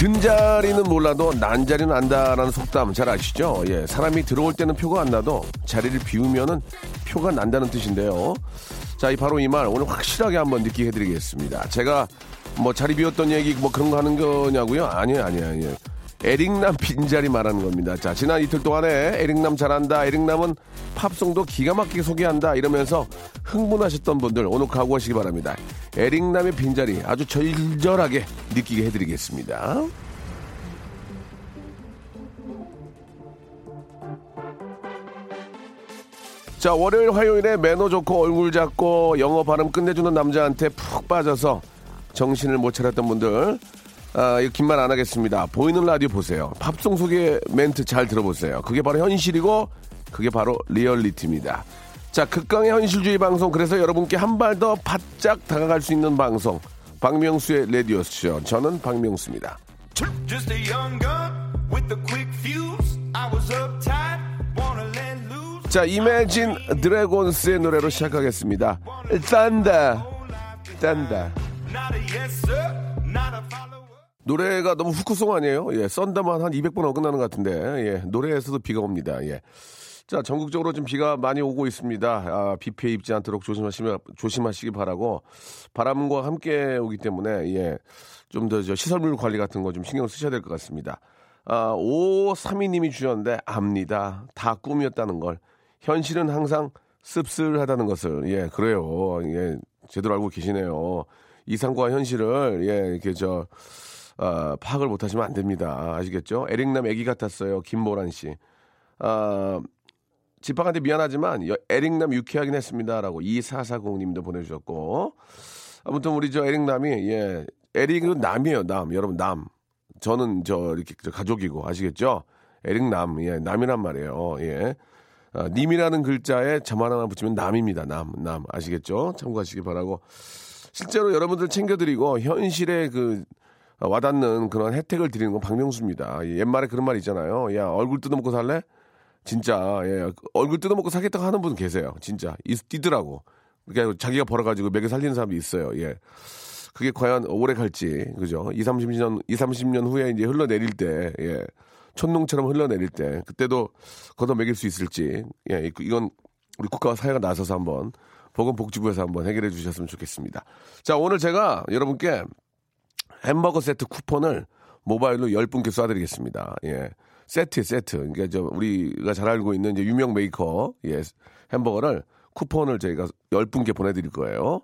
든자리는 몰라도 난자리는 안다라는 속담 잘 아시죠? 예, 사람이 들어올 때는 표가 안 나도 자리를 비우면은 표가 난다는 뜻인데요. 자, 이 바로 이 말 오늘 확실하게 한번 느끼게 해드리겠습니다. 제가 뭐 자리 비웠던 얘기 뭐 그런 거 하는 거냐고요? 아니에요, 아니에요, 아니에요. 에릭남 빈자리 말하는 겁니다. 자, 지난 이틀 동안에 에릭남 잘한다. 에릭남은 팝송도 기가 막히게 소개한다. 이러면서 흥분하셨던 분들 오늘 각오하시기 바랍니다. 에릭남의 빈자리 아주 절절하게 느끼게 해드리겠습니다. 자, 월요일, 화요일에 매너 좋고 얼굴 작고 영어 발음 끝내주는 남자한테 푹 빠져서 정신을 못 차렸던 분들 아, 이거 긴말 안 하겠습니다. 보이는 라디오 보세요. 팝송 소개 멘트 잘 들어보세요. 그게 바로 현실이고, 그게 바로 리얼리티입니다. 자, 극강의 현실주의 방송. 그래서 여러분께 한 발 더 바짝 다가갈 수 있는 방송. 박명수의 라디오쇼. 저는 박명수입니다. 자, 이매진 드래곤스의 노래로 시작하겠습니다. 딴다. 딴다. 노래가 너무 후크송 아니에요? 예, 썬다만 한 200번 어긋나는 것 같은데, 예, 노래에서도 비가 옵니다. 예. 자, 전국적으로 좀 비가 많이 오고 있습니다. 아, 비 피해 입지 않도록 조심하시면, 조심하시기 바라고, 바람과 함께 오기 때문에, 예, 좀더저 시설물 관리 같은 거 좀 신경 쓰셔야 될 것 같습니다. 아, 532님이 주셨는데, 압니다. 다 꿈이었다는 걸. 현실은 항상 씁쓸하다는 것을, 예, 그래요. 예, 제대로 알고 계시네요. 이상과 현실을, 예, 이렇게 저, 어, 파악을 못하시면 안 됩니다. 아시겠죠? 에릭남 애기 같았어요. 김보란 씨. 어, 집합한테 미안하지만 에릭남 유쾌하긴 했습니다라고 2440님도 보내주셨고 아무튼 우리 저 에릭남이 예 에릭은 남이에요 남 여러분 남 저는 저 이렇게 저 가족이고 아시겠죠 에릭남 예 남이란 말이에요 예 아, 님이라는 글자에 점 하나만 붙이면 남입니다 남 남 아시겠죠 참고하시기 바라고 실제로 여러분들 챙겨드리고 현실의 그 와닿는 그런 혜택을 드리는 건 박명수입니다. 옛말에 그런 말 있잖아요. 야, 얼굴 뜯어먹고 살래? 진짜, 예, 얼굴 뜯어먹고 사겠다고 하는 분 계세요. 진짜. 뛰더라고. 그러니까 자기가 벌어가지고 매개 살리는 사람이 있어요. 예. 그게 과연 오래 갈지, 그죠? 2, 30년, 2, 30년 후에 이제 흘러내릴 때, 예. 촌농처럼 흘러내릴 때, 그때도 걷어 먹일 수 있을지, 예, 이건 우리 국가와 사회가 나서서 한번, 보건복지부에서 한번 해결해 주셨으면 좋겠습니다. 자, 오늘 제가 여러분께 햄버거 세트 쿠폰을 모바일로 10분께 쏴드리겠습니다. 예. 세트, 세트. 그러니까 저 우리가 잘 알고 있는 이제 유명 메이커, 예. 햄버거를 쿠폰을 저희가 10분께 보내드릴 거예요.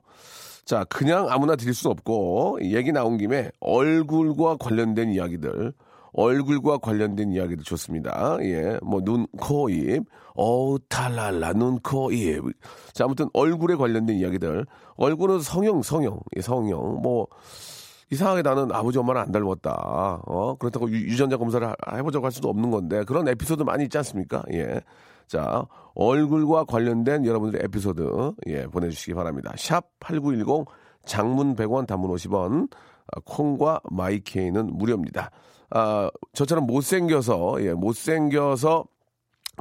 자, 그냥 아무나 드릴 수는 없고, 얘기 나온 김에 얼굴과 관련된 이야기들, 얼굴과 관련된 이야기도 좋습니다. 예, 뭐 눈, 코, 입, 어우 탈랄라 눈, 코, 입. 자, 아무튼 얼굴에 관련된 이야기들. 얼굴은 성형, 성형, 예, 성형. 뭐 이상하게 나는 아버지 엄마를 안 닮았다. 어? 그렇다고 유, 전자 검사를 해보자고 할 수도 없는 건데 그런 에피소드 많이 있지 않습니까? 예. 자, 얼굴과 관련된 여러분들의 에피소드 예, 보내주시기 바랍니다. 샵 8910 장문 100원 단문 50원 아, 콩과 마이케이는 무료입니다. 아, 저처럼 못생겨서 예, 못생겨서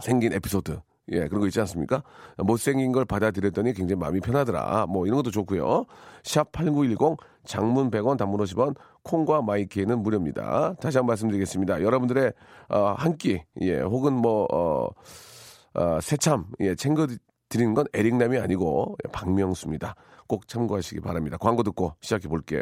생긴 에피소드 예, 그런 거 있지 않습니까? 못생긴 걸 받아들였더니 굉장히 마음이 편하더라. 뭐 이런 것도 좋고요. 샵 8910 장문 100원 단문 50원 콩과 마이키에는 무료입니다. 다시 한번 말씀드리겠습니다. 여러분들의 어, 한 끼, 예, 혹은 뭐 어, 어, 새참 예, 챙겨 드리는 건 에릭남이 아니고 박명수입니다. 꼭 참고하시기 바랍니다. 광고 듣고 시작해 볼게요.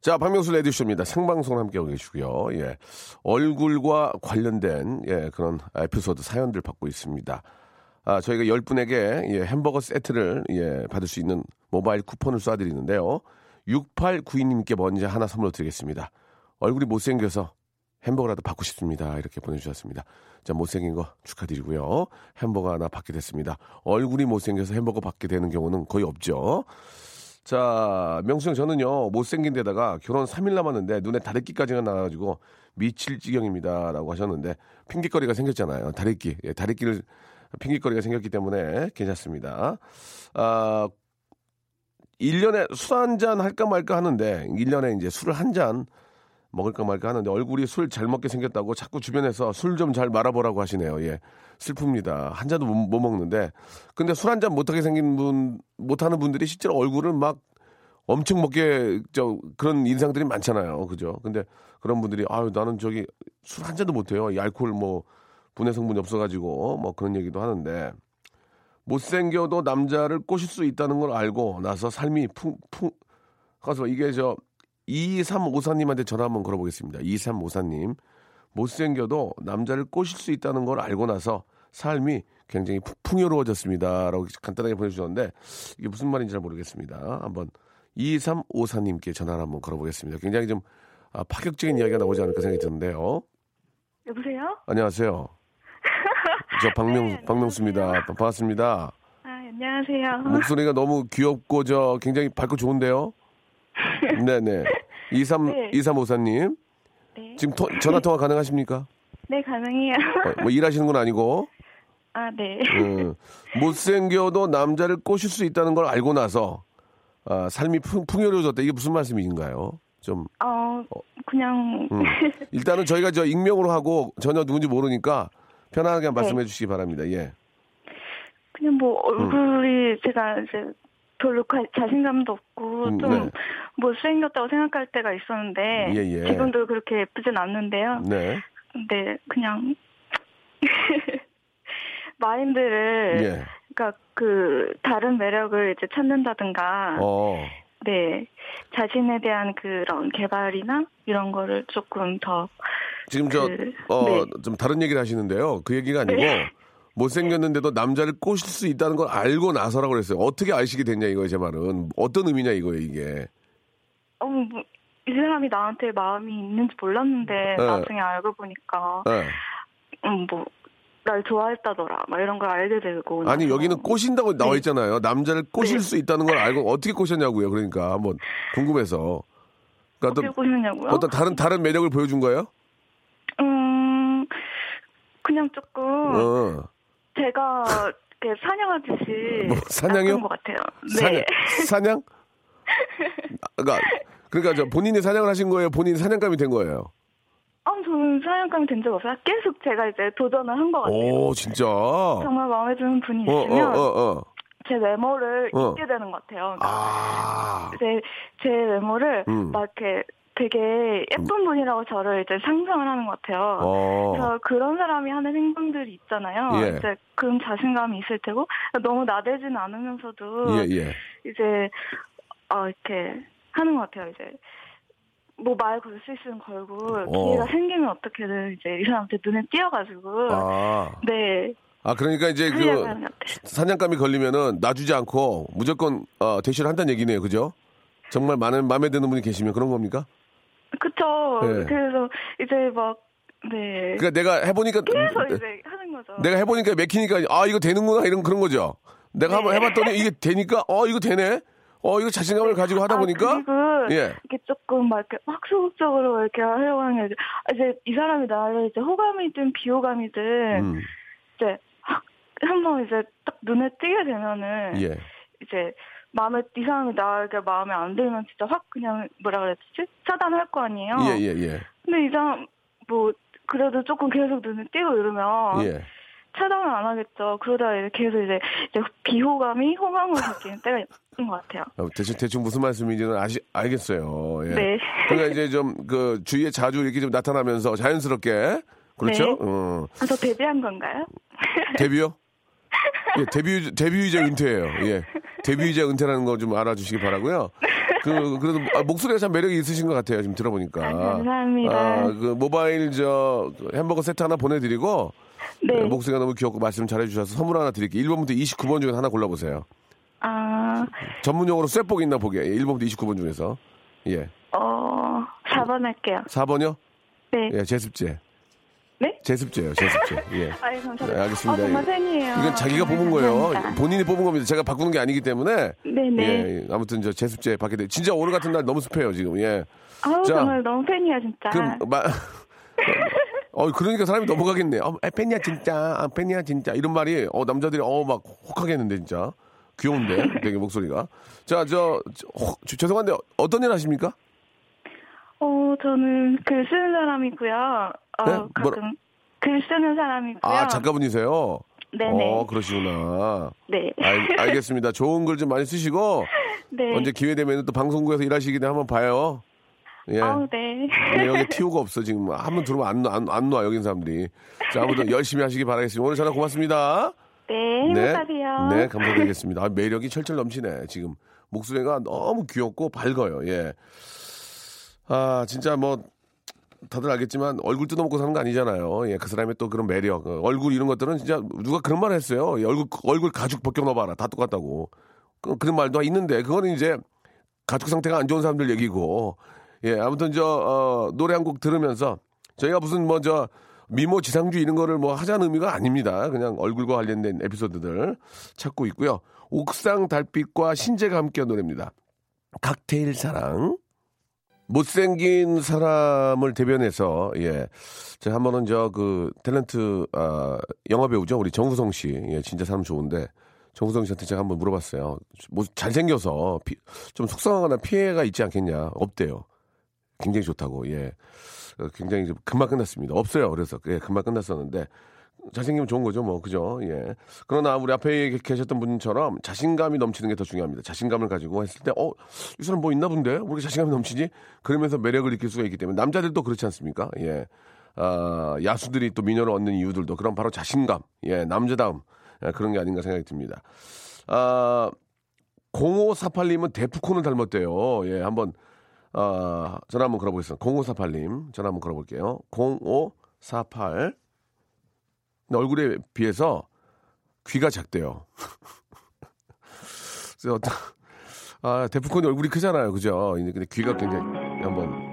자, 박명수 레디쇼입니다. 생방송 함께하고 계시고요. 예. 얼굴과 관련된, 예, 그런 에피소드 사연들 받고 있습니다. 아, 저희가 10분에게, 예, 햄버거 세트를, 예, 받을 수 있는 모바일 쿠폰을 쏴드리는데요. 6892님께 먼저 하나 선물로 드리겠습니다. 얼굴이 못생겨서 햄버거라도 받고 싶습니다. 이렇게 보내주셨습니다. 자, 못생긴 거 축하드리고요. 햄버거 하나 받게 됐습니다. 얼굴이 못생겨서 햄버거 받게 되는 경우는 거의 없죠. 자, 명수 형 저는요, 못생긴 데다가 결혼 3일 남았는데 눈에 다래끼까지가 나와가지고 미칠 지경입니다. 라고 하셨는데 핑계거리가 생겼잖아요. 다래끼. 예, 다래끼를 핑계거리가 생겼기 때문에 괜찮습니다. 아, 1년에 술 한 잔 할까 말까 하는데 1년에 이제 술을 한 잔 먹을까 말까 하는데 얼굴이 술 잘 먹게 생겼다고 자꾸 주변에서 술 좀 잘 말아보라고 하시네요. 예. 슬픕니다. 한 잔도 못, 못 먹는데. 근데 술 한 잔 못하게 생긴 분, 못하는 분들이 실제로 얼굴은 막 엄청 먹게, 저, 그런 인상들이 많잖아요. 그죠? 근데 그런 분들이, 아유, 나는 저기 술 한 잔도 못해요. 이 알코올 뭐, 분해 성분이 없어가지고, 뭐 그런 얘기도 하는데. 못생겨도 남자를 꼬실 수 있다는 걸 알고 나서 삶이 풍, 풍, 가서 이게 저, 2354님한테 전화 한번 걸어보겠습니다. 2354님. 못생겨도 남자를 꼬실 수 있다는 걸 알고 나서 삶이 굉장히 풍요로워졌습니다. 라고 간단하게 보내주셨는데 이게 무슨 말인지 잘 모르겠습니다. 한번 2354님께 전화를 한번 걸어보겠습니다. 굉장히 좀 아, 파격적인 이야기가 나오지 않을까 생각이 드는데요. 여보세요? 안녕하세요. 저 박명, 네, 박명수입니다. 반갑습니다. 아, 안녕하세요. 목소리가 너무 귀엽고 저 굉장히 밝고 좋은데요. 네네. 23, 네. 2354님. 네. 지금 토- 전화 통화 가능하십니까? 네, 가능해요. 어, 뭐 일하시는 건 아니고. 아, 네. 음, 못생겨도 남자를 꼬실 수 있다는 걸 알고 나서 아, 삶이 풍, 풍요로워졌다. 이게 무슨 말씀이신가요? 좀 어, 그냥 음. 일단은 저희가 저 익명으로 하고 전혀 누군지 모르니까 편하게 네. 말씀해 주시기 바랍니다. 예. 그냥 뭐 얼굴이 제가 이제 별로 가- 자신감도 없고 음, 좀 네. 못생겼다고 생각할 때가 있었는데 예, 예. 지금도 그렇게 예쁘진 않는데요. 네. 근데 그냥 마인드를 예. 그러니까 그 다른 매력을 이제 찾는다든가 어. 네. 자신에 대한 그런 개발이나 이런 거를 조금 더 지금 저, 그, 어, 네. 좀 다른 얘기를 하시는데요. 그 얘기가 아니고, 못생겼는데도 남자를 꼬실 수 있다는 걸 알고 나서라고 그랬어요. 어떻게 아시게 됐냐, 이거예요, 제 말은. 어떤 의미냐, 이거예요, 이게. 어, 뭐, 이 사람이 나한테 마음이 있는지 몰랐는데 네. 나중에 알고 보니까 예. 음, 뭐, 날 좋아했다더라. 막 이런 걸 알게 되고. 아니, 나서. 여기는 꼬신다고 나와 네. 있잖아요. 남자를 꼬실 네. 수 있다는 걸 알고 어떻게 꼬셨냐고요. 그러니까 한번 궁금해서. 그러니까 어떻게 어떤, 보셨냐고요? 어떤 다른, 다른 매력을 보여준 거예요? 음, 그냥 조금 어. 제가 이렇게 사냥하듯이 뭐, 사냥이요? 것 같아요. 네. 사냥? 사냥? 아, 그러니까, 그러니까 저 본인이 사냥을 하신 거예요? 본인이 사냥감이 된 거예요? 아, 저는 사냥감이 된 적 없어요. 계속 제가 이제 도전을 한 것 같아요. 오, 진짜. 어, 정말 마음에 드는 분이 어, 있으면 어, 어. 제 외모를 어. 잊게 되는 것 같아요. 아. 제, 제 외모를 음. 막 이렇게 되게 예쁜 분이라고 저를 이제 상상을 하는 것 같아요. 어. 그래서 그런 사람이 하는 행동들이 있잖아요. 예. 이제 그런 자신감이 있을 테고 너무 나대지는 않으면서도 예, 예. 이제 어 이렇게 하는 것 같아요. 이제 뭐말걸 수 있으면 걸고 어. 기회가 생기면 어떻게든 이제 이 사람한테 눈에 띄어가지고 아. 네 아, 그러니까 이제 그. 사냥감이 걸리면은 놔주지 않고 무조건 어, 대시를 한다는 얘기네요. 그죠? 정말 많은 마음에 드는 분이 계시면 그런 겁니까? 그쵸. 네. 그래서 이제 막 네. 그러니까 내가 해보니까 그래서 이제 하는 거죠. 내가 해보니까 맥히니까 아 이거 되는구나 이런 그런 거죠. 내가 한번 네. 해봤더니 이게 되니까 어 이거 되네. 어 이거 자신감을 가지고 하다 아, 보니까 그리고 예. 이게 조금 막 이렇게 확 소극적으로 이렇게 하려고 하는 게 이제, 아, 이제 이 사람이 나를 이제 호감이든 비호감이든 음, 이제 확 한번 이제 딱 눈에 띄게 되면은 예. 이제 마음에 이 사람이 나에게 마음에 안 들면 진짜 확 그냥 뭐라 그랬지 차단할 거 아니에요. 예, 예, 예. 근데 이 사람 뭐 그래도 조금 계속 눈에 띄고 이러면 예. 차단을 안 하겠죠. 그러다 계속 이제, 이제 비호감이 호감으로 바뀌는 때가 있는 것 같아요. 어, 대충 대충 무슨 말씀인지는 아시 알겠어요. 예. 네. 그러니까 이제 좀 그 주위에 자주 이렇게 좀 나타나면서 자연스럽게 그렇죠? 네. 어, 아, 저 데뷔한 건가요? 데뷔요? 예, 데뷔 데뷔이자 은퇴예요. 예. 데뷔이자 은퇴라는 거 좀 알아주시기 바라고요. 그 그래도 아, 목소리가 참 매력이 있으신 것 같아요. 지금 들어보니까. 아, 감사합니다. 아, 그 모바일 저그 햄버거 세트 하나 보내드리고 네. 목소리가 너무 귀엽고 말씀 잘해주셔서 선물 하나 드릴게요. 1번부터 29번 중에 하나 골라보세요. 아, 전문용어로 쇠복 있나 보게. 1번부터 29번 중에서. 예. 어, 4번 할게요. 4번이요? 네. 예, 제습제. 네? 제습제요, 제습제. 예. 아유, 감사합니다. 네, 알겠습니다. 아, 정말 팬이에요. 이건 자기가 뽑은 거예요. 감사합니다. 본인이 뽑은 겁니다. 제가 바꾸는 게 아니기 때문에. 네네. 예, 아무튼 저 제습제 받게 돼. 진짜 오늘 같은 날 너무 습해요, 지금. 예. 아우, 자. 정말 너무 팬이야, 진짜. 그럼 마, 어 그러니까 사람이 넘어가겠네. 어, 아, 팬이야 진짜. 아, 팬이야 진짜. 이런 말이 어 남자들이 어 막 혹하겠는데 진짜. 귀여운데 되게 목소리가. 자, 저, 저 혹- 저- 죄송한데 어떤 일 하십니까? 어, 저는 글 쓰는 사람이고요. 어, 네? 가끔 뭐라- 글 쓰는 사람이고요. 아, 작가분이세요? 네네. 어, 그러시구나. 네. 알, 알겠습니다. 좋은 글 좀 많이 쓰시고 네. 언제 기회 되면 또 방송국에서 일하시기 전에 한번 봐요. 예. 아우, 네. 예, 여기 티오가 없어 지금 한번 들어오면 안, 놔- 안, 안 놔, 여기 사람들이. 자, 아무튼 열심히 하시기 바라겠습니다. 오늘 전화 고맙습니다. 네, 행복하세요. 네, 감사드리겠습니다. 아, 매력이 철철 넘치네. 지금 목소리가 너무 귀엽고 밝아요. 예. 아, 진짜 뭐 다들 알겠지만 얼굴 뜯어먹고 사는 거 아니잖아요. 예, 그 사람의 또 그런 매력, 어, 얼굴 이런 것들은 진짜 누가 그런 말 했어요. 예, 얼굴 얼굴 가죽 벗겨 넣어봐라, 다 똑같다고. 그, 그런 말도 있는데 그거는 이제 가축 상태가 안 좋은 사람들 얘기고. 예, 아무튼 저 어, 노래 한 곡 들으면서 저희가 무슨 뭐 저 미모 지상주의 이런 거를 뭐 하자는 의미가 아닙니다. 그냥 얼굴과 관련된 에피소드들 찾고 있고요. 옥상 달빛과 신재가 함께한 노래입니다. 칵테일 사랑. 못생긴 사람을 대변해서 예. 제가 한 번은 저 그 탤런트 아 영화 배우죠. 우리 정우성 씨. 예, 진짜 사람 좋은데 정우성 씨한테 제가 한번 물어봤어요. 뭐 잘생겨서 피- 좀 속상하거나 피해가 있지 않겠냐. 없대요. 굉장히 좋다고. 예. 어, 굉장히 좀 금방 끝났습니다. 없어요. 그래서 예, 금방 끝났었는데 잘생기면 좋은 거죠, 뭐 그죠? 예. 그러나 우리 앞에 계셨던 분처럼 자신감이 넘치는 게 더 중요합니다. 자신감을 가지고 했을 때, 어, 이 사람 뭐 있나 본데? 왜 이렇게 자신감이 넘치지? 그러면서 매력을 느낄 수가 있기 때문에 남자들도 그렇지 않습니까? 예. 아, 야수들이 또 미녀를 얻는 이유들도 그럼 바로 자신감, 예, 남자다움 예, 그런 게 아닌가 생각이 듭니다. 아, 0548님은 데프콘을 닮았대요. 예, 한번 아, 전화 한번 걸어보겠습니다. 0548님 전화 한번 걸어볼게요. 0548 근데 얼굴에 비해서 귀가 작대요. 그래서 어떤 아 데프콘이 얼굴이 크잖아요, 그죠? 근데 귀가 굉장히 한번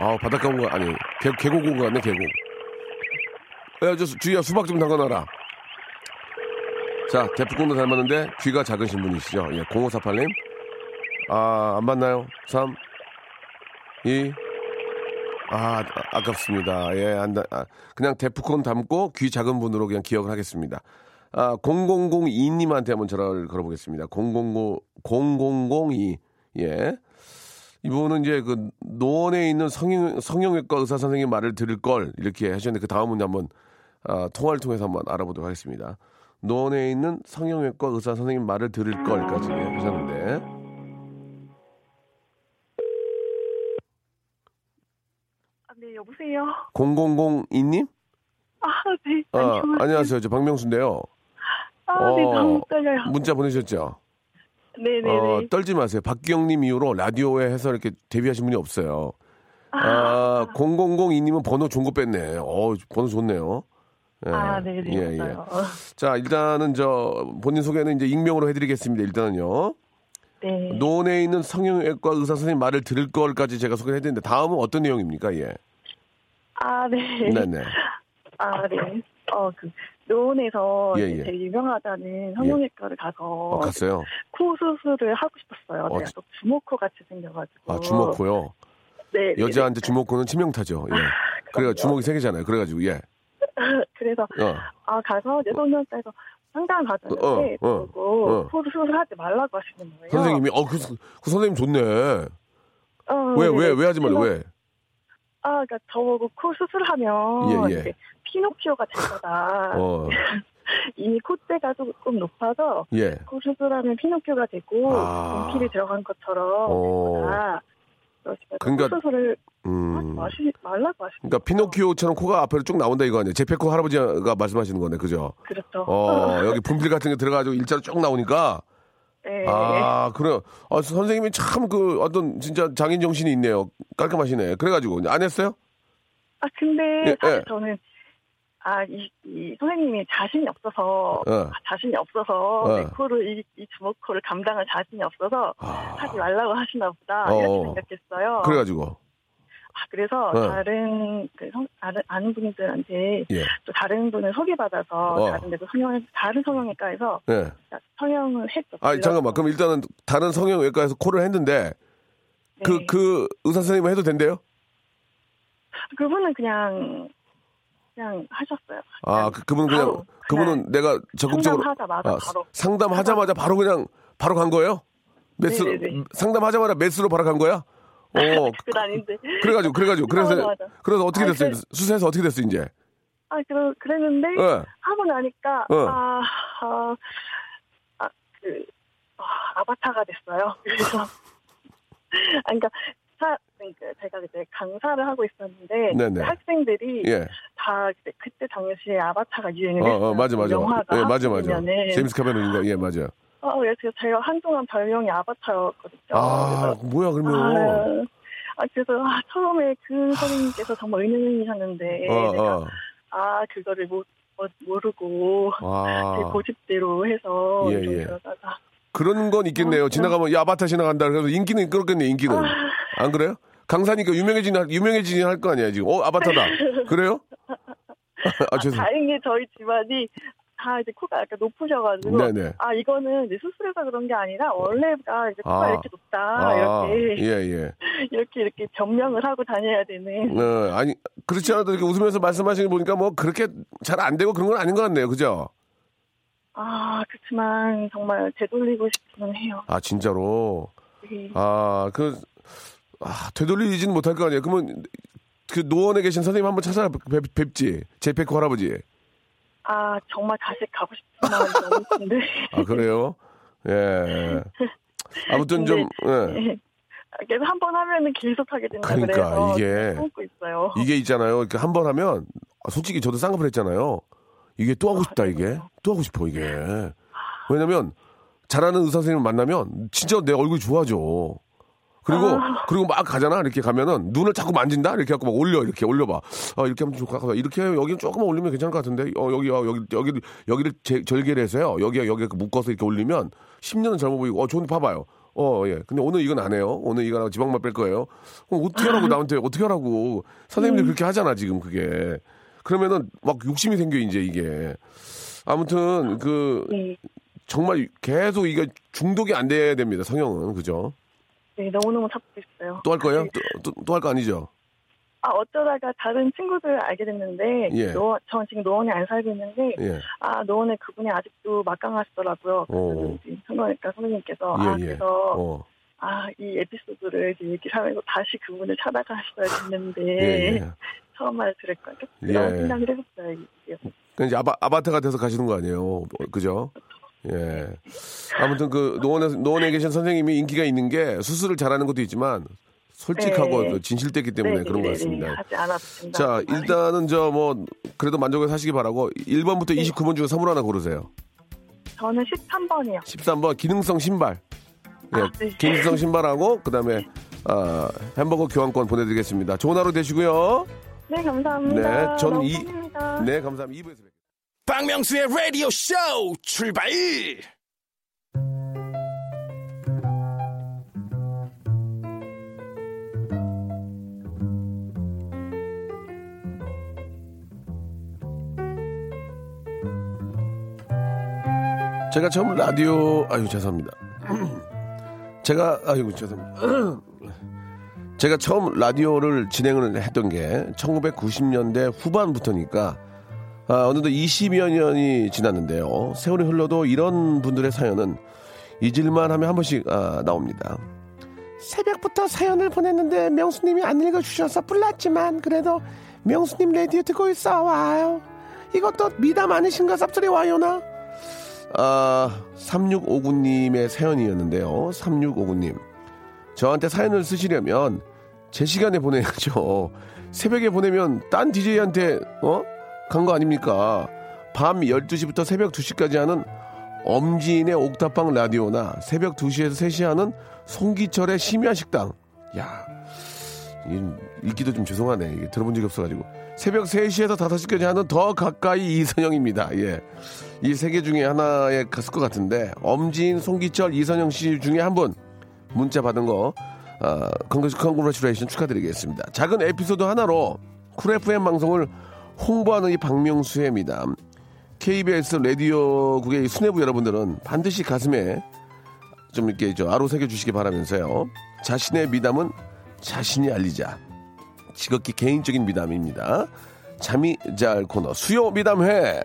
아 바닷가 온 거 아니 계, 계곡 온 거 같네 계곡. 야 저 주희야 수박 좀 담가놔라. 자 데프콘도 닮았는데 귀가 작으신 분이시죠? 예 0548님 아 안 맞나요? 3 2 아, 아, 아깝습니다. 예, 안, 다- 아, 그냥 데프콘 담고 귀 작은 분으로 그냥 기억을 하겠습니다. 아, 0002님한테 한번 전화를 걸어보겠습니다. 000, 0002. 예. 이분은 이제 그 노원에 있는 성형, 성형외과 의사 선생님 말을 들을 걸 이렇게 하셨는데 그 다음은 한번 아, 통화를 통해서 한번 알아보도록 하겠습니다. 노원에 있는 성형외과 의사 선생님 말을 들을 걸까지 하셨는데 아, 네, 여보세요? 0002님? 아, 네. 아, 안녕하세요. 안녕하세요. 저 박명수인데요. 아, 네, 어, 너무 떨려요. 문자 보내셨죠? 네네네. 어, 떨지 마세요. 박기영님 이후로 라디오에 해서 이렇게 데뷔하신 분이 없어요. 아, 0002님은 번호 좋은 거 뺐네. 어, 번호 좋네요. 예, 아, 네 네. 예, 예. 맞아요. 자, 일단은 저 본인 소개는 이제 익명으로 해드리겠습니다. 일단은요. 네. 노원에 있는 성형외과 의사 선생님 말을 들을 걸까지 제가 소개를 해드렸는데 다음은 어떤 내용입니까? 예. 아, 네. 네네. 아, 네. 어, 그, 노원에서 예, 예. 되게 유명하다는 성형외과를 가서 어, 갔어요. 코 수술을 하고 싶었어요. 어, 제가 또 주먹코 같이 생겨가지고. 아, 주먹코요. 네. 네, 여자한테 주먹코는 치명타죠. 예. 그래가 주먹이 세 개잖아요. 그래가지고, 예. 네. 그래서, 어. 아, 가서 이제 성형외과에서 상담 받았는데, 어, 어, 그리고 어. 코 수술하지 말라고 하시는 거예요. 선생님이, 어, 그, 그 선생님 좋네. 어, 왜, 네. 왜, 왜 하지 말래, 왜? 아, 그러니까 저보고 코 수술하면 예, 예. 피노키오가 될 거다. 어, 이미 콧대가 조금 높아서 예. 코 수술하면 피노키오가 되고 아. 연필이 들어간 것처럼 어. 아, 그러시면 그러니까- 코 수술을 하지 마시, 말라고 하시 그러니까 피노키오처럼 코가 앞으로 쭉 나온다 이거 아니에요? 제페코 할아버지가 말씀하시는 거네, 그죠? 그렇죠. 어, 여기 분필 같은 게 들어가지고 일자로 쭉 나오니까. 네. 아, 그래요. 아, 선생님이 참 그 어떤 진짜 장인 정신이 있네요. 깔끔하시네. 그래가지고 안 했어요? 아, 근데 예, 사실 예. 저는, 아, 이, 이 선생님이 자신이 없어서, 어. 아, 자신이 없어서, 어. 내 코를, 이, 이 주먹 코를 감당할 자신이 없어서, 아. 하지 말라고 하시나 보다, 어. 이렇게 생각했어요. 그래가지고. 아, 그래서 어. 다른, 그 성, 아는, 아는 분들한테 예. 또 다른 분을 소개받아서, 어. 다른 데도 성형, 다른 성형외과에서 예. 성형을 했죠. 아, 잠깐만. 그럼 일단은 다른 성형외과에서 코를 했는데 그, 네. 그 의사 선생님은 해도 된대요? 그분은 그냥, 그냥 하셨어요. 아, 그, 그분은 그냥, 바로, 그분은 내가 적극적으로. 상담하자마자 아, 바로. 상담하자마자 바로 그냥, 바로 간 거예요? 메스로, 네네네. 상담하자마자 메스로 바로 간 거야? 어, 그건 아닌데. 그래가지고, 그래가지고, 그래서, 맞아, 맞아. 그래서 어떻게 아, 됐어요? 그래. 수세에서 어떻게 됐어, 이제? 아, 그, 그랬는데, 예. 하고 나니까, 어. 아, 아, 아, 그, 아, 아바타가 됐어요. 그래서, 아, 그러니까, 사, 그러니까 제가 그때 강사를 하고 있었는데, 네네. 학생들이 예. 다 그때, 그때 당시에 아바타가 유행을 어, 했어요. 어, 맞아, 맞아. 영화가 예, 맞아, 맞아. 제임스 카메론인가? 예, 맞아. 어, 그래서 제가 한동안 별명이 아바타였거든요. 아, 그래서 뭐야, 그러면. 아, 아, 그래서 아, 처음에 그 선생님께서 정말 은혜이셨는데 어, 내가 어. 아 그거를 못 어, 모르고 제 아. 고집대로 해서 예, 좀 예. 그러다가 그런 건 있겠네요. 어, 지나가면 야 아바타 지나간다. 그래서 인기는 끌었겠네. 인기는 안 그래요? 강사니까 유명해지긴 유명해지긴 할거 아니야 지금. 어 아바타다. 그래요? 아 죄송. 다행히 저희 집안이 다 이제 코가 약간 높으셔가지고 네네. 아 이거는 이제 수술해서 그런 게 아니라 원래가 이제 코가 아. 이렇게 높다 아, 이렇게 예 예. 이렇게 이렇게 변명을 하고 다녀야 되는 어, 아니 그렇지 않아도 이렇게 웃으면서 말씀하시는 거 보니까 뭐 그렇게 잘 안 되고 그런 건 아닌 것 같네요. 그죠? 아 그렇지만 정말 되돌리고 싶기는 해요. 아 진짜로. 네. 아그 아, 되돌리지는 못할 거 아니에요. 그러면 그 노원에 계신 선생님 한번 찾아 뵙, 뵙지. 제페코 할아버지. 아 정말 다시 가고 싶은 마음이 너무 큰데. 아 그래요? 예. 아무튼 좀 예. 네. 그래서 한번 하면은 계속 하게 된다 그러니까, 그래서 이게- 참고 있어요. 이게 있잖아요. 이렇게 한 번 하면 아, 솔직히 저도 쌍꺼풀 했잖아요. 이게 또 하고 싶다 이게 또 하고 싶어 이게. 왜냐면 잘하는 의사 선생님 만나면 진짜 내 얼굴 좋아져. 그리고 아. 그리고 막 가잖아 이렇게 가면은 눈을 자꾸 만진다 이렇게 갖고 막 올려 이렇게 올려봐. 아 이렇게 하면 같아. 이렇게 여기 조금만 올리면 괜찮을 것 같은데. 어 여기 어, 여기 여기 여기를 제, 절개를 해서요. 여기 여기 묶어서 이렇게 올리면 10년은 젊어 보이고 어 좋은데 봐봐요. 어, 예. 근데 오늘 이건 안 해요. 오늘 이거랑 지방만 뺄 거예요. 그럼 어떻게 하라고 나한테 어떻게 하라고. 선생님들이 그렇게 하잖아, 지금 그게. 그러면은 막 욕심이 생겨, 이제 이게. 아무튼 그 네, 정말 계속 이게 중독이 안 돼야 됩니다, 성형은. 그죠? 네 너무너무 찾고 있어요. 또 할 거예요? 또 할 거 아니죠? 아 어쩌다가 다른 친구들 알게 됐는데 예. 노원, 전 지금 노원에 안 살고 있는데 예. 아 노원에 그분이 아직도 막강하시더라고요. 오. 성형외과 선생님께서 아 예, 예. 그래서 어. 아이 에피소드를 얘기를 하면서 다시 그분을 찾아가셔야 됐는데 예, 예. 처음 말 들을 거예요. 예. 그런 생각을 해봤어요. 이게. 그냥 이제 아바, 아바타가 돼서 가시는 거 아니에요. 그죠? 예. 아무튼 그 노원에, 노원에 계신 선생님이 인기가 있는 게 수술을 잘하는 것도 있지만 솔직하고 네. 그 진실되기 때문에 네, 그런 것 네, 같습니다. 네. 자, 일단은 저 뭐 그래도 만족을 사시기 바라고 1번부터 29번 중에 선물 하나 고르세요. 저는 13번이요. 13번 기능성 신발. 예, 아, 네. 기능성 신발하고 그다음에 아, 햄버거 교환권 보내드리겠습니다. 좋은 하루 되시고요. 네, 감사합니다. 네, 저는 이-. 네, 감사합니다. 2부에서 뵙겠습니다. 박명수의 라디오 쇼 출발 제가 처음 라디오 아유 죄송합니다. 제가 아이고 죄송합니다. 제가 처음 라디오를 진행을 했던 게 1990년대 후반부터니까 아, 어느덧 20여 년이 지났는데요. 세월이 흘러도 이런 분들의 사연은 잊을만 하면 한 번씩 아, 나옵니다. 새벽부터 사연을 보냈는데 명수님이 안 읽어주셔서 불났지만 그래도 명수님 라디오 듣고 있어 와요. 이것도 미담 아니신가 쌉소리 와요나? 아, 3659님의 사연이었는데요. 3659님. 저한테 사연을 쓰시려면 제 시간에 보내야죠. 새벽에 보내면 딴 DJ한테 어? 간거 아닙니까? 밤 12시부터 새벽 2시까지 하는 엄지인의 옥탑방 라디오나 새벽 2시에서 3시 하는 송기철의 심야 식당. 야, 이 읽기도 좀 죄송하네. 들어본 적이 없어가지고. 새벽 3시에서 5시까지 하는 더 가까이 이선영입니다. 예. 이 세 개 중에 하나에 갔을 것 같은데, 엄지인, 송기철, 이선영 씨 중에 한 분, 문자 받은 거, 아, congratulation 축하드리겠습니다. 작은 에피소드 하나로 Cool FM 방송을 홍보하는 이 박명수의 미담. KBS 라디오국의 수뇌부 여러분들은 반드시 가슴에 좀 이렇게 저 아로 새겨 주시기 바라면서요. 자신의 미담은 자신이 알리자. 지극히 개인적인 미담입니다. 잠이 잘 코너 수요 미담회.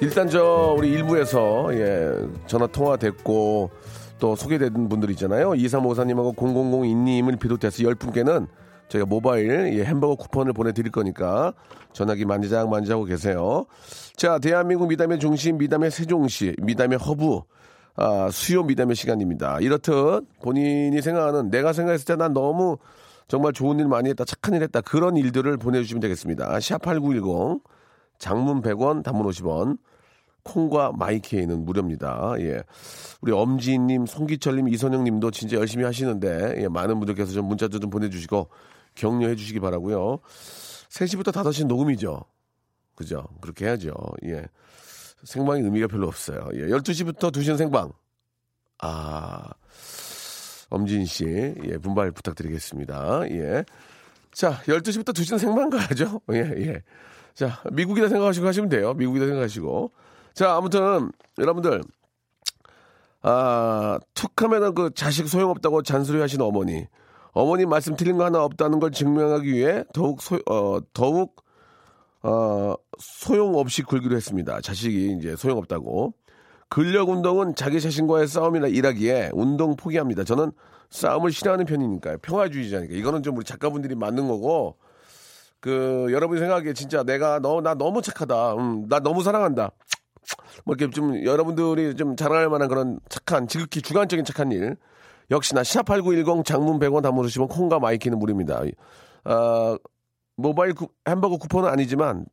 일단 저 우리 일부에서 예 전화 통화 됐고 또 소개된 분들 있잖아요. 2354님하고 0002님을 비롯해서 10분께는 저희가 모바일 예, 햄버거 쿠폰을 보내드릴 거니까 전화기 만지작 만지하고 계세요. 자, 대한민국 미담의 중심, 미담의 세종시, 미담의 허브, 아, 수요 미담의 시간입니다. 이렇듯 본인이 생각하는 내가 생각했을 때 난 너무 정말 좋은 일 많이 했다, 착한 일 했다, 그런 일들을 보내주시면 되겠습니다. 샵8910, 장문 100원, 단문 50원, 콩과 my K는 무료입니다. 예. 우리 엄지님, 송기철님, 이선영님도 진짜 열심히 하시는데, 예, 많은 분들께서 좀 문자도 좀 보내주시고, 격려해 주시기 바라고요 3시부터 5시 녹음이죠. 그죠? 그렇게 해야죠. 예. 생방의 의미가 별로 없어요. 예. 12시부터 2시는 생방. 아, 엄진 씨, 예, 분발 부탁드리겠습니다. 예. 자, 12시부터 2시는 생방 가야죠. 예, 예. 자, 미국이다 생각하시고 하시면 돼요. 미국이다 생각하시고. 자, 아무튼, 여러분들, 아, 툭 하면은 그 자식 소용없다고 잔소리 하시는 어머니. 어머니 말씀 틀린 거 하나 없다는 걸 증명하기 위해 더욱 소, 어, 더욱, 어, 소용없이 굴기로 했습니다. 자식이 이제 소용없다고. 근력 운동은 자기 자신과의 싸움이나 일하기에 운동 포기합니다. 저는 싸움을 싫어하는 편이니까요. 평화주의자니까. 이거는 좀 우리 작가분들이 맞는 거고, 그, 여러분이 생각하기에 진짜 내가 너, 나 너무 착하다. 음, 나 너무 사랑한다. 뭐 이렇게 좀 여러분들이 좀 자랑할 만한 그런 착한, 지극히 주관적인 착한 일. 역시나 샵8910 장문 100원 담으시면 콩과 마이키는 무료입니다. 아, 모바일 구, 햄버거 쿠폰은 아니지만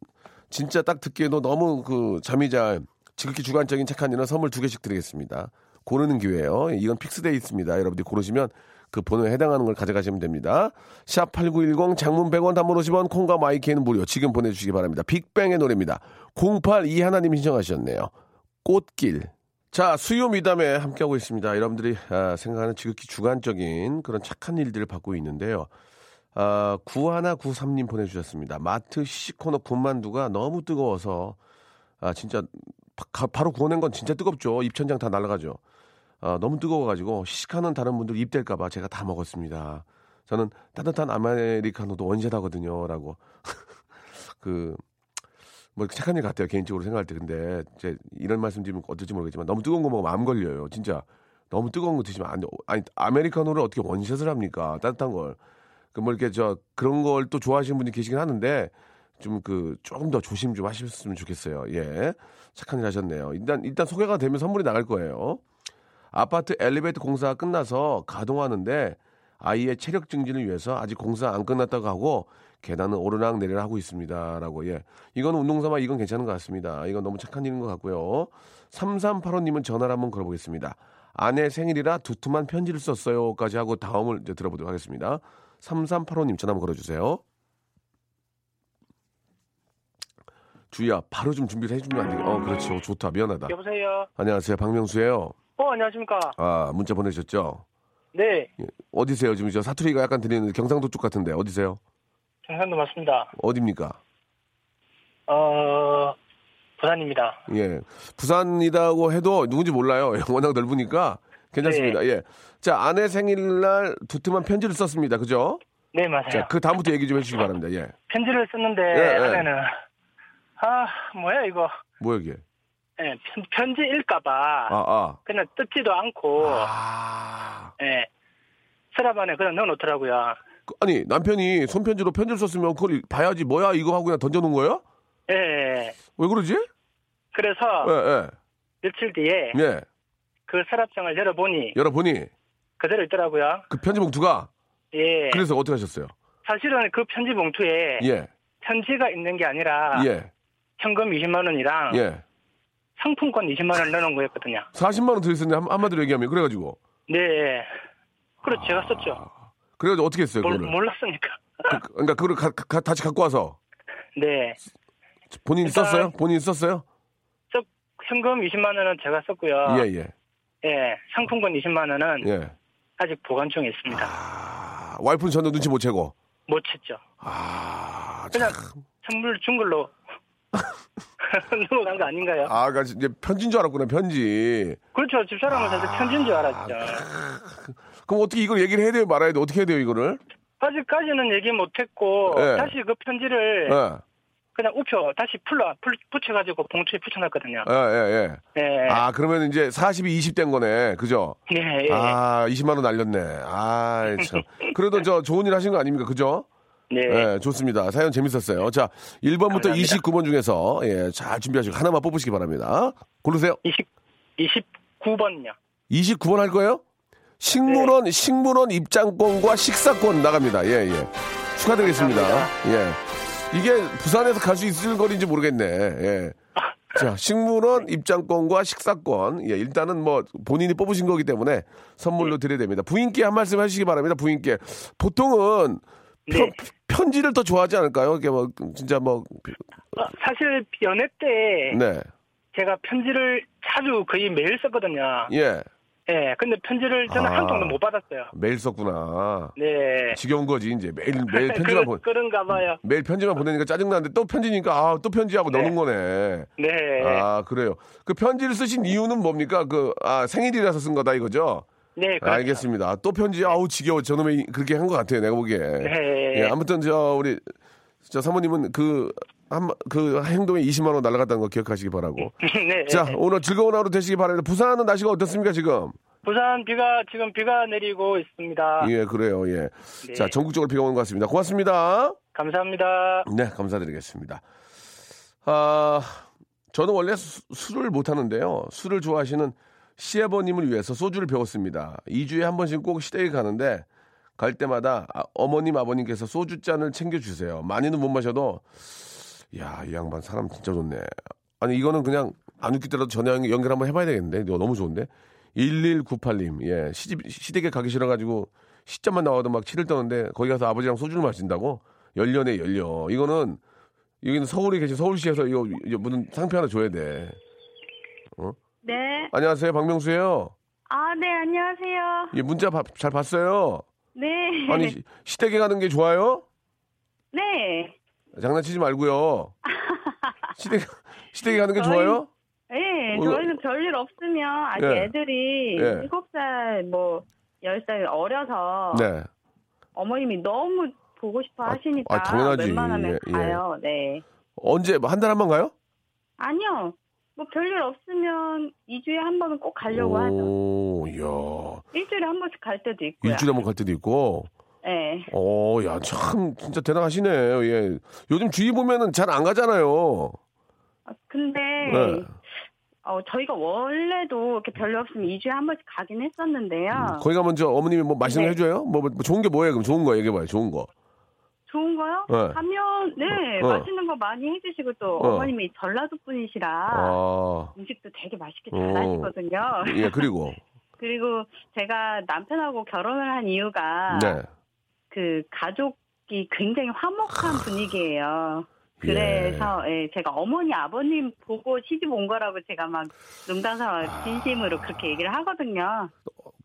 진짜 딱 듣기에도 너무 그 잠이 잘 지극히 주관적인 착한 일은 선물 두 개씩 드리겠습니다. 고르는 기회예요. 이건 fix되어 있습니다. 여러분들이 고르시면 그 번호에 해당하는 걸 가져가시면 됩니다. 샵8910 장문 100원 단문 50원 콩과 마이키는 무료. 지금 보내주시기 바랍니다. 빅뱅의 노래입니다. 082 하나님 신청하셨네요. 꽃길. 자, 수요 미담에 함께하고 있습니다. 여러분들이 아, 생각하는 지극히 주관적인 그런 착한 일들을 받고 있는데요. 아, 9193님 보내주셨습니다. 마트 시코너 군만두가 너무 뜨거워서 아, 진짜 바, 바로 구워낸 건 진짜 뜨겁죠. 입천장 다 날아가죠. 아, 너무 뜨거워가지고 시식하는 다른 분들 입될까봐 제가 다 먹었습니다. 저는 따뜻한 아메리카노도 원샷하거든요. 라고. 그, 뭐 착한 일 같아요. 개인적으로 생각할 때. 근데 제 이런 말씀 드리면 어떨지 모르겠지만 너무 뜨거운 거 먹으면 암 걸려요. 진짜. 너무 뜨거운 거 드시면 안 돼. 아니, 아메리카노를 어떻게 원샷을 합니까? 따뜻한 걸. 그 뭐 이렇게 저 그런 걸 또 좋아하시는 분이 계시긴 하는데 좀 그 조금 더 조심 좀 하셨으면 좋겠어요. 예. 착한 일 하셨네요. 일단 일단 소개가 되면 선물이 나갈 거예요. 아파트 엘리베이터 공사가 끝나서 가동하는데 아이의 체력 증진을 위해서 아직 공사 안 끝났다고 하고 계단은 오르락 내리락 하고 있습니다라고 예. 이건 운동 삼아 이건 괜찮은 것 같습니다. 이건 너무 착한 일인 것 같고요. 3385님은 전화를 한번 걸어보겠습니다. 아내 생일이라 두툼한 편지를 썼어요까지 하고 다음을 이제 들어보도록 하겠습니다. 3385님 전화 한번 걸어주세요. 주희야, 바로 좀 준비를 해주면 안 돼? 어, 그렇지. 어, 좋다. 미안하다. 여보세요. 안녕하세요. 박명수예요. 어 안녕하십니까. 아, 문자 보내셨죠? 네, 예. 어디세요? 지금 저 사투리가 약간 들리는 경상도 쪽 같은데 어디세요? 경상도 맞습니다. 어디입니까? 어 부산입니다. 예. 부산이라고 해도 누군지 몰라요. 워낙 넓으니까 괜찮습니다. 네. 예. 자, 아내 생일날 두툼한 편지를 썼습니다. 그죠? 네 맞아요. 자, 그 다음부터 얘기 좀 해주시기 바랍니다. 예. 편지를 썼는데 예, 예. 하면은 아 뭐야 이거. 뭐야, 이게? 예, 편, 편지일까봐 아, 아. 그냥 뜯지도 않고 아. 예 서랍 안에 그냥 넣어놓더라고요. 그, 아니, 남편이 손편지로 편지를 썼으면 그걸 봐야지 뭐야 이거 하고 그냥 던져놓은 거예요? 예. 왜 그러지? 그래서 예, 예. 며칠 뒤에 예. 그 서랍장을 열어보니 열어보니 그대로 있더라고요. 그 편지 봉투가 예. 그래서 어떻게 하셨어요? 사실은 그 편지 봉투에 예, 편지가 있는 게 아니라 예, 현금 20만 원이랑 예. 상품권 20만 원 넣어놓은 거였거든요. 40만 원 들었었는데 한- 한마디로 얘기하면 그래가지고 네. 그래 제가 썼죠. 그래가지고 어떻게 했어요 몰, 그거를? 몰랐으니까. 그, 그러니까 그걸 가, 가- 다시 갖고 와서 네. 본인이 일단- 썼어요? 본인이 썼어요? 저 현금 20만 원은 제가 썼고요. 예, 예, 예, 상품권 20만 원은 예. 아직 보관 중에 있습니다. 아, 와이프는 전혀 눈치 못 채고. 못 쳤죠. 아, 그냥 참. 선물 준 걸로 넘어간 거 아닌가요? 아, 그러니까 이제 편지인 줄 알았구나, 편지. 그렇죠. 집사람은 사실 편지인 줄 알았죠. 그럼 어떻게 이걸 얘기를 해야 돼요, 말아야 돼? 어떻게 해야 돼요, 이거를? 아직까지는 얘기 못했고 예. 다시 그 편지를 예, 그냥 우표 다시 풀러 풀- 붙여가지고 봉투에 붙여놨거든요. 예, 예, 예. 네. 아, 그러면 이제 40이 20 된 거네. 그죠? 네. 예. 아, 20만 원 날렸네. 아, 참. 그래도 저 좋은 일 하신 거 아닙니까? 그죠? 네. 예, 좋습니다. 사연 재밌었어요. 자, 1번부터 감사합니다. 29번 중에서, 예, 잘 준비하시고 하나만 뽑으시기 바랍니다. 고르세요. 20 29번요. 29번 할 거예요? 식물원, 네. 식물원 입장권과 식사권 나갑니다. 예, 예. 축하드리겠습니다. 예. 이게 부산에서 갈 수 있을 거리인지 모르겠네. 예. 자, 식물원 입장권과 식사권. 예, 일단은 뭐 본인이 뽑으신 거기 때문에 선물로 드려야 됩니다. 부인께 한 말씀 해주시기 바랍니다. 부인께. 보통은 편, 네. 편지를 더 좋아하지 않을까요? 이게 뭐, 진짜 뭐, 어, 사실 연애 때 네. 제가 편지를 자주 거의 매일 썼거든요. 예. 예. 근데 편지를 저는 아. 한 통도 못 받았어요. 매일 썼구나. 네. 지겨운 거지, 이제. 매일, 매일 편지만 그, 보 그런가 봐요. 매일 편지만 보내니까 짜증나는데 또 편지니까 아, 또 편지하고 네. 넣는 거네. 네. 아, 그래요. 그 편지를 쓰신 이유는 뭡니까? 그, 아, 생일이라서 쓴 거다 이거죠? 네. 그렇죠. 알겠습니다. 또 편지, 아우, 지겨워. 저놈이 그렇게 한 것 같아요. 내가 보기에. 네. 예, 아무튼 저, 우리, 저 사모님은 그, 한, 그 행동에 20만원 날아갔다는 거 기억하시기 바라고. 네. 자, 오늘 즐거운 하루 되시기 바랍니다. 부산은 날씨가 어떻습니까, 지금? 부산 비가 지금 비가 내리고 있습니다. 예, 그래요, 예. 네. 자, 전국적으로 비가 오는 것 같습니다. 고맙습니다. 감사합니다. 네, 감사드리겠습니다. 아, 저는 원래 수- 술을 못 하는데요. 술을 좋아하시는 시아버님을 위해서 소주를 배웠습니다. 2주에 한 번씩 꼭 시댁에 가는데 갈 때마다 아, 어머님, 아버님께서 소주 잔을 챙겨주세요. 많이는 못 마셔도 야, 이 양반 사람 진짜 좋네. 아니, 이거는 그냥 안 웃기더라도 전화 연- 연결 한번 해봐야 되겠는데. 이거 너무 좋은데. 1198님, 예, 시집, 시댁에 가기 싫어가지고 시점만 나와도 막 치를 떠는데 거기 가서 아버지랑 소주를 마신다고? 열려네, 열려. 이거는, 여기는 서울에 계신 서울시에서 이거, 이거 무슨 상표 하나 줘야 돼. 네. 안녕하세요, 박명수예요 아, 네, 안녕하세요. 예, 문자 바- 잘 봤어요. 네. 아니, 시- 시댁에 가는 게 좋아요? 네. 장난치지 말고요. 시댁, 시댁에 가는 게 저희- 좋아요? 네, 어, 저희는 별일 없으면 아직 예. 애들이 예. 일곱 살 뭐, 열살 어려서 네. 어머님이 너무 보고 싶어 아, 하시니까 아, 당연하지. 웬만하면 예, 예. 가요. 네. 언제, 한 달에 한 번 가요? 아니요. 뭐 별일 없으면 2주에 한 번은 꼭 가려고 하죠. 오, 이야. 일주일에 한 번씩 갈 때도 있고요. 일주일에 한 번 갈 때도 있고. 네. 오, 야, 참, 진짜 대단하시네요. 예. 요즘 주위 보면은 잘 안 가잖아요. 아, 근데 네. 어, 저희가 원래도 이렇게 별일 없으면 2주에 한 번씩 가긴 했었는데요. 거기 가면 저 어머님이 뭐 맛있는 거 네. 해줘요? 뭐, 뭐 좋은 게 뭐예요? 그럼 좋은 거 얘기해봐요. 좋은 거. 좋은 거요? 네. 가면 네 어. 맛있는 거 많이 해주시고 또 어. 어. 머님이 전라도 분이시라 아, 음식도 되게 맛있게 어. 잘하시거든요. 예, 그리고. 그리고 제가 남편하고 결혼을 한 이유가 네. 그 가족이 굉장히 화목한 분위기예요. 그래서 예, 제가 어머니 아버님 보고 시집 온 거라고 제가 막 농담삼아 아. 진심으로 그렇게 얘기를 하거든요.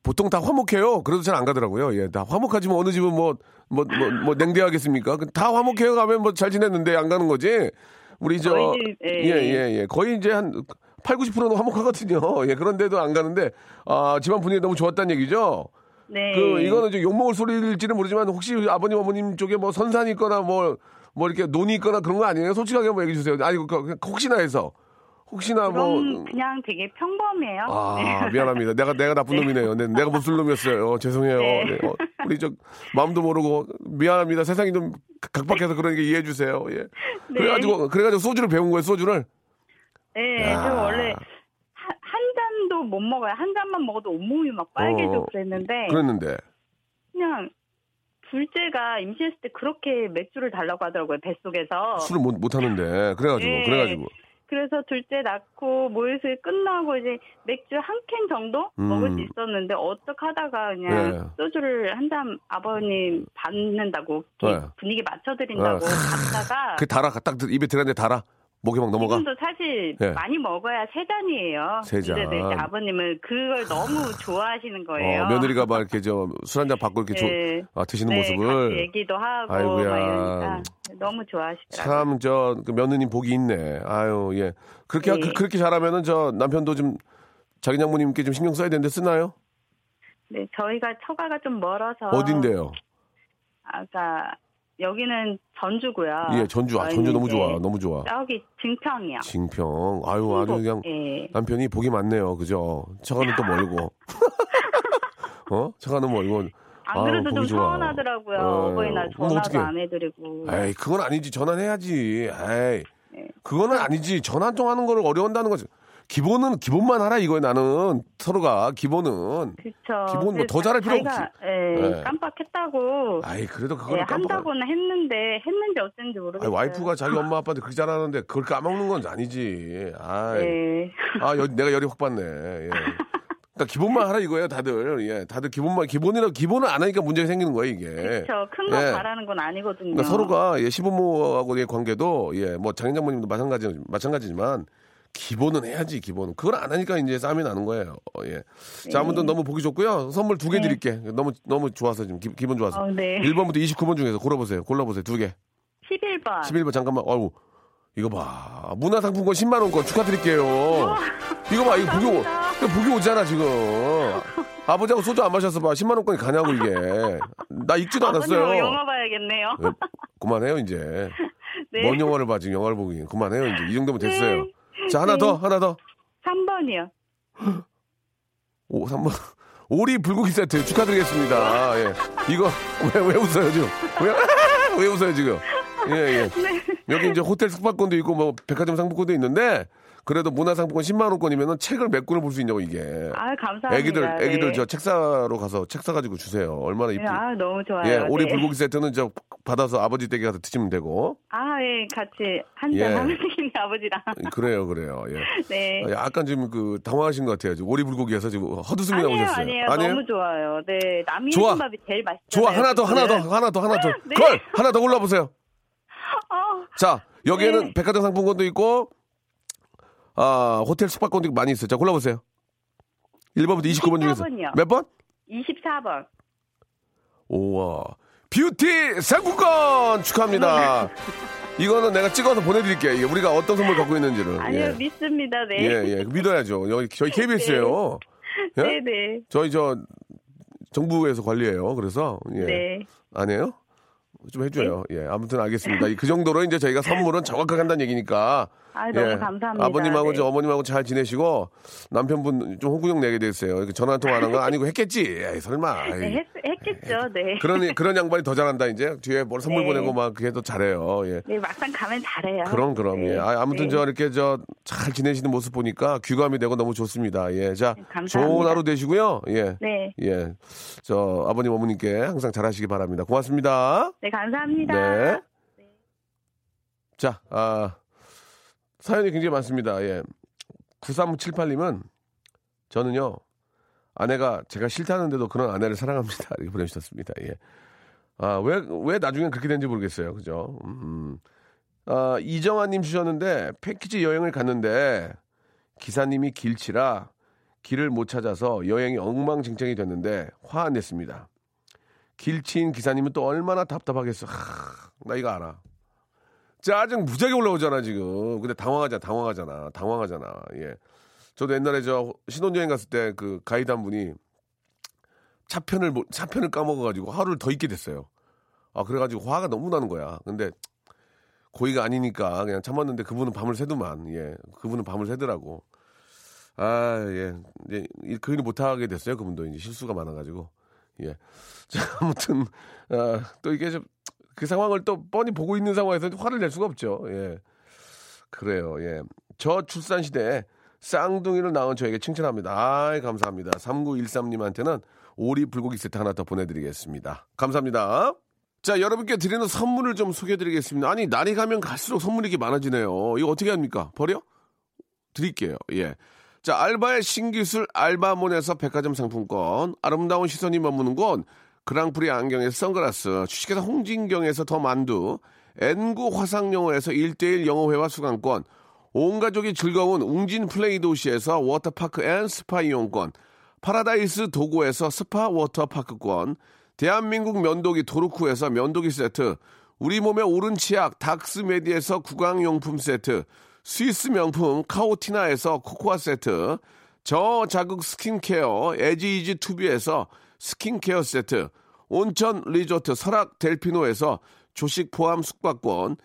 보통 다 화목해요. 그래도 잘 안 가더라고요. 예, 다 화목하지만 어느 집은 뭐, 뭐, 뭐, 뭐 냉대하겠습니까? 그다 화목해요 가면 뭐 잘 지냈는데 안 가는 거지. 우리 저, 저희 집, 예, 예. 예, 예. 거의 이제 한 8, 90%는 화목하거든요. 예, 그런데도 안 가는데, 아, 집안 분위기 너무 좋았다는 얘기죠? 네. 그, 이거는 좀 욕먹을 소리일지는 모르지만 혹시 아버님, 어머님 쪽에 뭐 선산이 있거나 뭐, 뭐 이렇게 논이 있거나 그런 거 아니에요? 솔직하게 한번 얘기해 주세요. 아니, 그, 그, 혹시나 해서. 혹시나 뭐. 그냥 되게 평범해요. 아, 네. 미안합니다. 내가, 내가 나쁜 놈이네요. 네, 내가 못쓸 놈이었어요. 어, 죄송해요. 네. 네, 어, 우리 저, 마음도 모르고, 미안합니다. 세상이 좀 각박해서 그러니까 이해해 주세요. 예. 네. 그래가지고, 그래가지고 소주를 배운 거예요, 소주를. 네, 야. 저 원래 잔도 못 먹어요. 한 잔만 먹어도 온몸이 막 빨개지고 어, 그랬는데 그랬는데. 그냥 둘째가 임신했을 때 그렇게 맥주를 달라고 하더라고요 뱃속에서. 술을 못, 못 하는데. 그래가지고, 예. 그래가지고. 그래서 둘째 낳고 모유수유 끝나고 이제 맥주 한 캔 정도 음. 먹을 수 있었는데 어떡 하다가 그냥 네. 소주를 한 잔 아버님 받는다고 네. 분위기 맞춰드린다고 네. 갔다가 그 달아, 딱 입에 들어갔는데 달아. 목에 막 넘어가. 지금도 사실 예. 많이 먹어야 세 잔이에요. 세 잔. 근데 이제 아버님은 그걸 너무 좋아하시는 거예요. 어, 며느리가 막 이렇게 저 술 한 잔 받고 이렇게 조- 네. 아, 드시는 네, 모습을. 얘기도 하고 아이고야. 너무 좋아하시더라고요. 참, 저, 그 며느님 복이 있네. 아유, 예. 그렇게, 네. 그, 그렇게 잘하면은 저 남편도 좀 자기 장모님께 좀 신경 써야 되는데 쓰나요? 네, 저희가 처가가 좀 멀어서 어딘데요? 아까 여기는 전주고요. 예, 전주. 아, 전주 너무 좋아. 너무 좋아. 저기 증평이요. 징평. 아유, 아주 그냥 예. 남편이 복이 많네요. 그죠? 처가는 또 멀고. 어? 처가는 멀고. 안 그래도 아우, 좀 보기 좋아. 서운하더라고요. 어, 어버이날 전화도. 안 해드리고. 에이, 그건 아니지. 전화해야지. 에이. 네. 그거는 아니지. 전화 한통 하는 거를 어려운다는 거지. 기본은 기본만 하라 이거예요. 나는 서로가 기본은. 그쵸. 기본 뭐더 그래서 잘할 필요 자기가, 예, 예. 깜빡했다고. 아이 그래도 예, 그거는 깜빡. 한다고는 했는데 했는지 어쩐지 모르겠어요. 와이프가 자기 엄마 아빠한테 그렇게 잘하는데 그걸 까먹는 건 아니지. 아이. 예. 아 여- 내가 열이 확 받네. 예. 그러니까 기본만 하라 이거예요, 다들. 예, 다들 기본만 기본이라 기본을 안 하니까 문제가 생기는 거예요, 이게. 그렇죠. 큰거 예. 바라는 건 아니거든요. 그러니까 서로가 예, 시부모하고의 관계도 예, 뭐 장인 장모님도 마찬가지 마찬가지지만 기본은 해야지 기본은 그걸 안 하니까 이제 싸움이 나는 거예요. 어, 예. 자 아무튼 너무 보기 좋고요. 선물 두개 네. 드릴게. 너무 너무 좋아서 지금 기, 분 좋아서. 어, 네. 1번부터 29번 중에서 골라보세요. 골라보세요. 두 개. 11번. 11번 잠깐만. 어우. 이거 봐. 문화상품권 10만 원권 축하드릴게요. 이거 봐. 이거 보기 오, 보기 오잖아 지금. 아버지하고 소주 안 마셔서 봐. 10만 원권이 가냐고 이게. 나 읽지도 않았어요. 영화 봐야겠네요. 예, 그만해요 이제. 네. 뭔 영화를 봐 지금 영화를 보기. 그만해요 이제 이 정도면 됐어요. 네. 자 하나 네. 더 하나 더. 3번이요. 오 3번. 오리 불고기 세트 축하드리겠습니다. 예. 이거 왜 왜 웃어요 지금? 왜, 왜 웃어요 지금? 예 예. 네. 여기 이제 호텔 숙박권도 있고 뭐 백화점 상품권도 있는데 그래도 문화상품권 10만 원권이면은 책을 몇 권을 볼 수 있냐고 이게. 아 감사합니다. 애기들 애기들 네. 저 책 사러 가서 책 사 가지고 주세요. 얼마나 이쁘. 네, 아 너무 좋아요. 예, 오리 네. 불고기 세트는 저 받아서 아버지 댁에 가서 드시면 되고. 아, 예, 같이 한잔 예. 되겠네, 아버지랑. 그래요, 그래요. 예. 네. 아, 약간 지금 그 당황하신 것 같아요. 지금 오리 불고기에서 지금 아니에요, 나오셨어요. 아니에요, 너무 좋아요. 네, 남이 좋아. 밥이 제일 맛있어요. 좋아, 하나 더, 하나 더, 하나 더, 하나 더. 네. 걸 하나 더 골라보세요. 어, 자, 여기에는 네. 백화점 상품권도 있고, 아, 호텔 숙박권도 많이 있어요. 자, 골라보세요. 1번부터 29번 중에서. 24번이요. 몇 번? 24번. 우와. 뷰티 상품권 축하합니다. 이거는 내가 찍어서 보내드릴게요. 이게 우리가 어떤 선물 갖고 있는지를. 아니요, 예. 믿습니다, 네. 예, 예. 믿어야죠. 여기 저희 KBS예요. 예? 네, 네. 저희 저 정부에서 관리해요. 그래서 예. 네. 안 해요? 좀 해줘요. 예, 아무튼 알겠습니다. 이- 그 정도로 이제 저희가 선물은 정확하게 한다는 얘기니까. 아, 너무 예, 감사합니다. 아버님하고 네. 저 어머님하고 잘 지내시고 남편분 좀 홍구형 내게 됐어요. 전화 한통안한건 아니고 했겠지. 에이, 설마. 에이. 네, 했, 했겠죠, 네. 그런 그런 양반이 더 잘한다 이제 뒤에 뭘 선물 네. 보내고 막 그게 더 잘해요. 예. 네, 막상 가면 잘해요. 그럼 그럼 네. 예. 아, 아무튼 네. 저 이렇게 저 잘 지내시는 모습 보니까 귀감이 되고 너무 좋습니다. 예. 자, 네, 감사합니다. 좋은 하루 되시고요. 예. 네. 예. 저 아버님 어머님께 항상 잘하시기 바랍니다. 고맙습니다. 네, 감사합니다. 네. 자, 아, 사연이 굉장히 많습니다. 예. 9378님은 저는요, 아내가 제가 싫다는데도 그런 아내를 사랑합니다. 이렇게 보내주셨습니다. 예. 아, 왜, 왜 나중엔 그렇게 된지 모르겠어요. 그죠? 음. 아, 이정아님 주셨는데 패키지 여행을 갔는데 기사님이 길치라 길을 못 찾아서 여행이 엉망진창이 됐는데 화 안 냈습니다. 길치인 기사님은 또 얼마나 답답하겠어. 하, 나 이거 알아. 짜증 무지하게 올라오잖아 지금. 근데 당황하잖아, 당황하잖아, 당황하잖아. 예. 저도 옛날에 저 신혼여행 갔을 때 그 가이드 한 분이 차편을 못- 차편을 까먹어가지고 하루를 더 있게 됐어요. 아 그래가지고 화가 너무 나는 거야. 근데 고의가 아니니까 그냥 참았는데 그분은 밤을 새더만. 예, 그분은 밤을 새더라고. 아 예, 이제 그 일을 못 하게 됐어요. 그분도 이제 실수가 많아가지고. 예. 자, 아무튼 아, 또 이게 좀 그 상황을 또 뻔히 보고 있는 상황에서 화를 낼 수가 없죠. 예. 그래요. 예. 저 출산 시대에 쌍둥이를 낳은 저에게 칭찬합니다. 아이, 감사합니다. 3913님한테는 오리 불고기 세트 하나 더 보내드리겠습니다. 감사합니다. 자, 여러분께 드리는 선물을 좀 소개해드리겠습니다. 아니, 날이 가면 갈수록 선물이 이렇게 많아지네요. 이거 어떻게 합니까? 버려? 드릴게요. 예. 자, 알바의 신기술 알바몬에서 백화점 상품권, 아름다운 시선이 머무는 곳, 그랑프리 안경에서 선글라스, 주식회사 홍진경에서 더 만두, N구 화상영어에서 1대1 영어회화 수강권, 온 가족이 즐거운 웅진 플레이 도시에서 워터파크 and 스파 이용권, 파라다이스 도고에서 스파 워터파크권, 대한민국 면도기 도루쿠에서 면도기 세트, 우리 몸의 옳은 치약 닥스메디에서 구강용품 세트, 스위스 명품 카오티나에서 코코아 세트, 저자극 스킨케어 에지이지 투비에서 스킨케어 세트, 온천 리조트 설악 델피노에서 조식 포함 숙박권,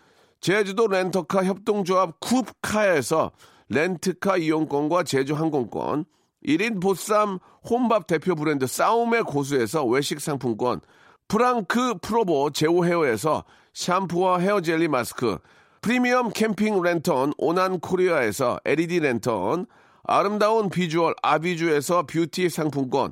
제주도 렌터카 협동조합 쿱카에서 렌트카 이용권과 제주 항공권, 1인 보쌈 혼밥 대표 브랜드 싸움의 고수에서 외식 상품권, 프랑크 프로보 제오 헤어에서 샴푸와 헤어 젤리 마스크, 프리미엄 캠핑 랜턴 오난 코리아에서 LED 랜턴, 아름다운 비주얼 아비주에서 뷰티 상품권,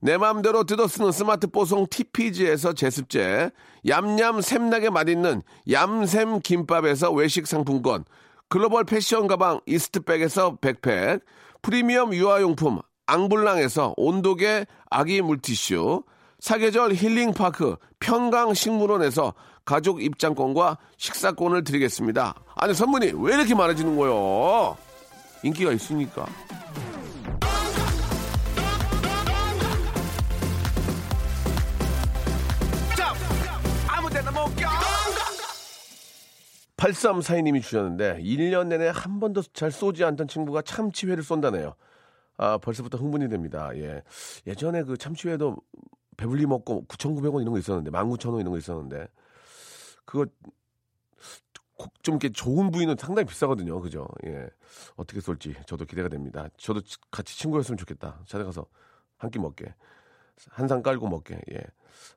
내 맘대로 뜯어 쓰는 스마트 뽀송 TPG에서 제습제, 얌얌 샘나게 맛있는 얌샘 김밥에서 외식 상품권, 글로벌 패션 가방 이스트백에서 백팩, 프리미엄 유아용품 앙블랑에서 온도계 아기 물티슈, 사계절 힐링파크 평강식물원에서 가족 입장권과 식사권을 드리겠습니다. 아니 선물이 왜 이렇게 많아지는 거요? 인기가 있으니까. 팔삼사이님이 주셨는데 1년 내내 한 번도 잘 쏘지 않던 친구가 참치회를 쏜다네요. 아 벌써부터 흥분이 됩니다. 예 예전에 그 참치회도 배불리 먹고 9,900원 이런 거 있었는데 19,000원 이런 거 있었는데 그거 좀 이렇게 좋은 부위는 상당히 비싸거든요. 그죠? 예. 어떻게 쏠지 저도 기대가 됩니다. 저도 같이 친구였으면 좋겠다. 찾아가서 한 끼 먹게. 한 상 깔고 먹게. 예.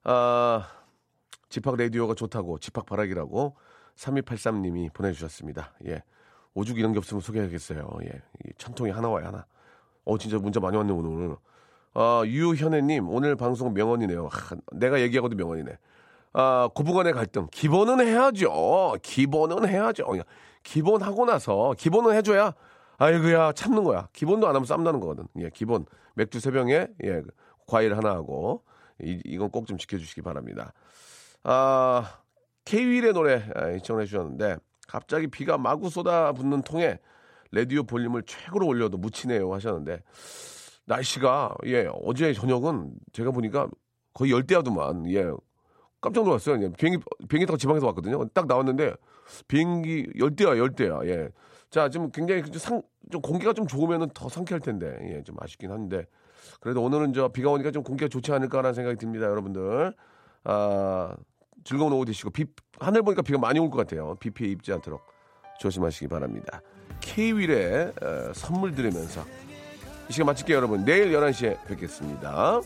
아, 집합 라디오가 좋다고 집합 바라기라고 3283님이 보내주셨습니다. 예. 오죽 이런 게 없으면 소개하겠어요. 예. 천통이 하나 와야 하나. 어, 진짜 문자 많이 왔네, 오늘. 아, 유현애님, 오늘 방송 명언이네요. 하, 내가 얘기하고도 명언이네. 아, 고부간의 갈등. 기본은 해야죠. 기본은 해야죠. 기본하고 나서, 기본은 해줘야, 아이고야, 참는 거야. 기본도 안 하면 쌈나는 거거든. 예, 기본. 맥주 세 병에, 예, 과일 하나 하고, 이, 이건 꼭 좀 지켜주시기 바랍니다. 아, 케이윌의 노래 시청해 주셨는데, 갑자기 비가 마구 쏟아붓는 통에 라디오 볼륨을 최고로 올려도 묻히네요 하셨는데, 날씨가, 예, 어제 저녁은 제가 보니까 거의 열대야도만, 예, 깜짝 놀랐어요. 예, 비행기, 비행기 타고 지방에서 왔거든요. 딱 나왔는데, 비행기 열대야, 열대야, 예. 자, 지금 굉장히 상, 좀 공기가 좀 좋으면 더 상쾌할 텐데, 예, 좀 아쉽긴 한데, 그래도 오늘은 저 비가 오니까 좀 공기가 좋지 않을까라는 생각이 듭니다, 여러분들. 아, 즐거운 오후 되시고, 비, 하늘 보니까 비가 많이 올 것 같아요. 비 피해 입지 않도록 조심하시기 바랍니다. K-윌의 어, 선물 드리면서 이 시간 마칠게요, 여러분. 내일 11시에 뵙겠습니다.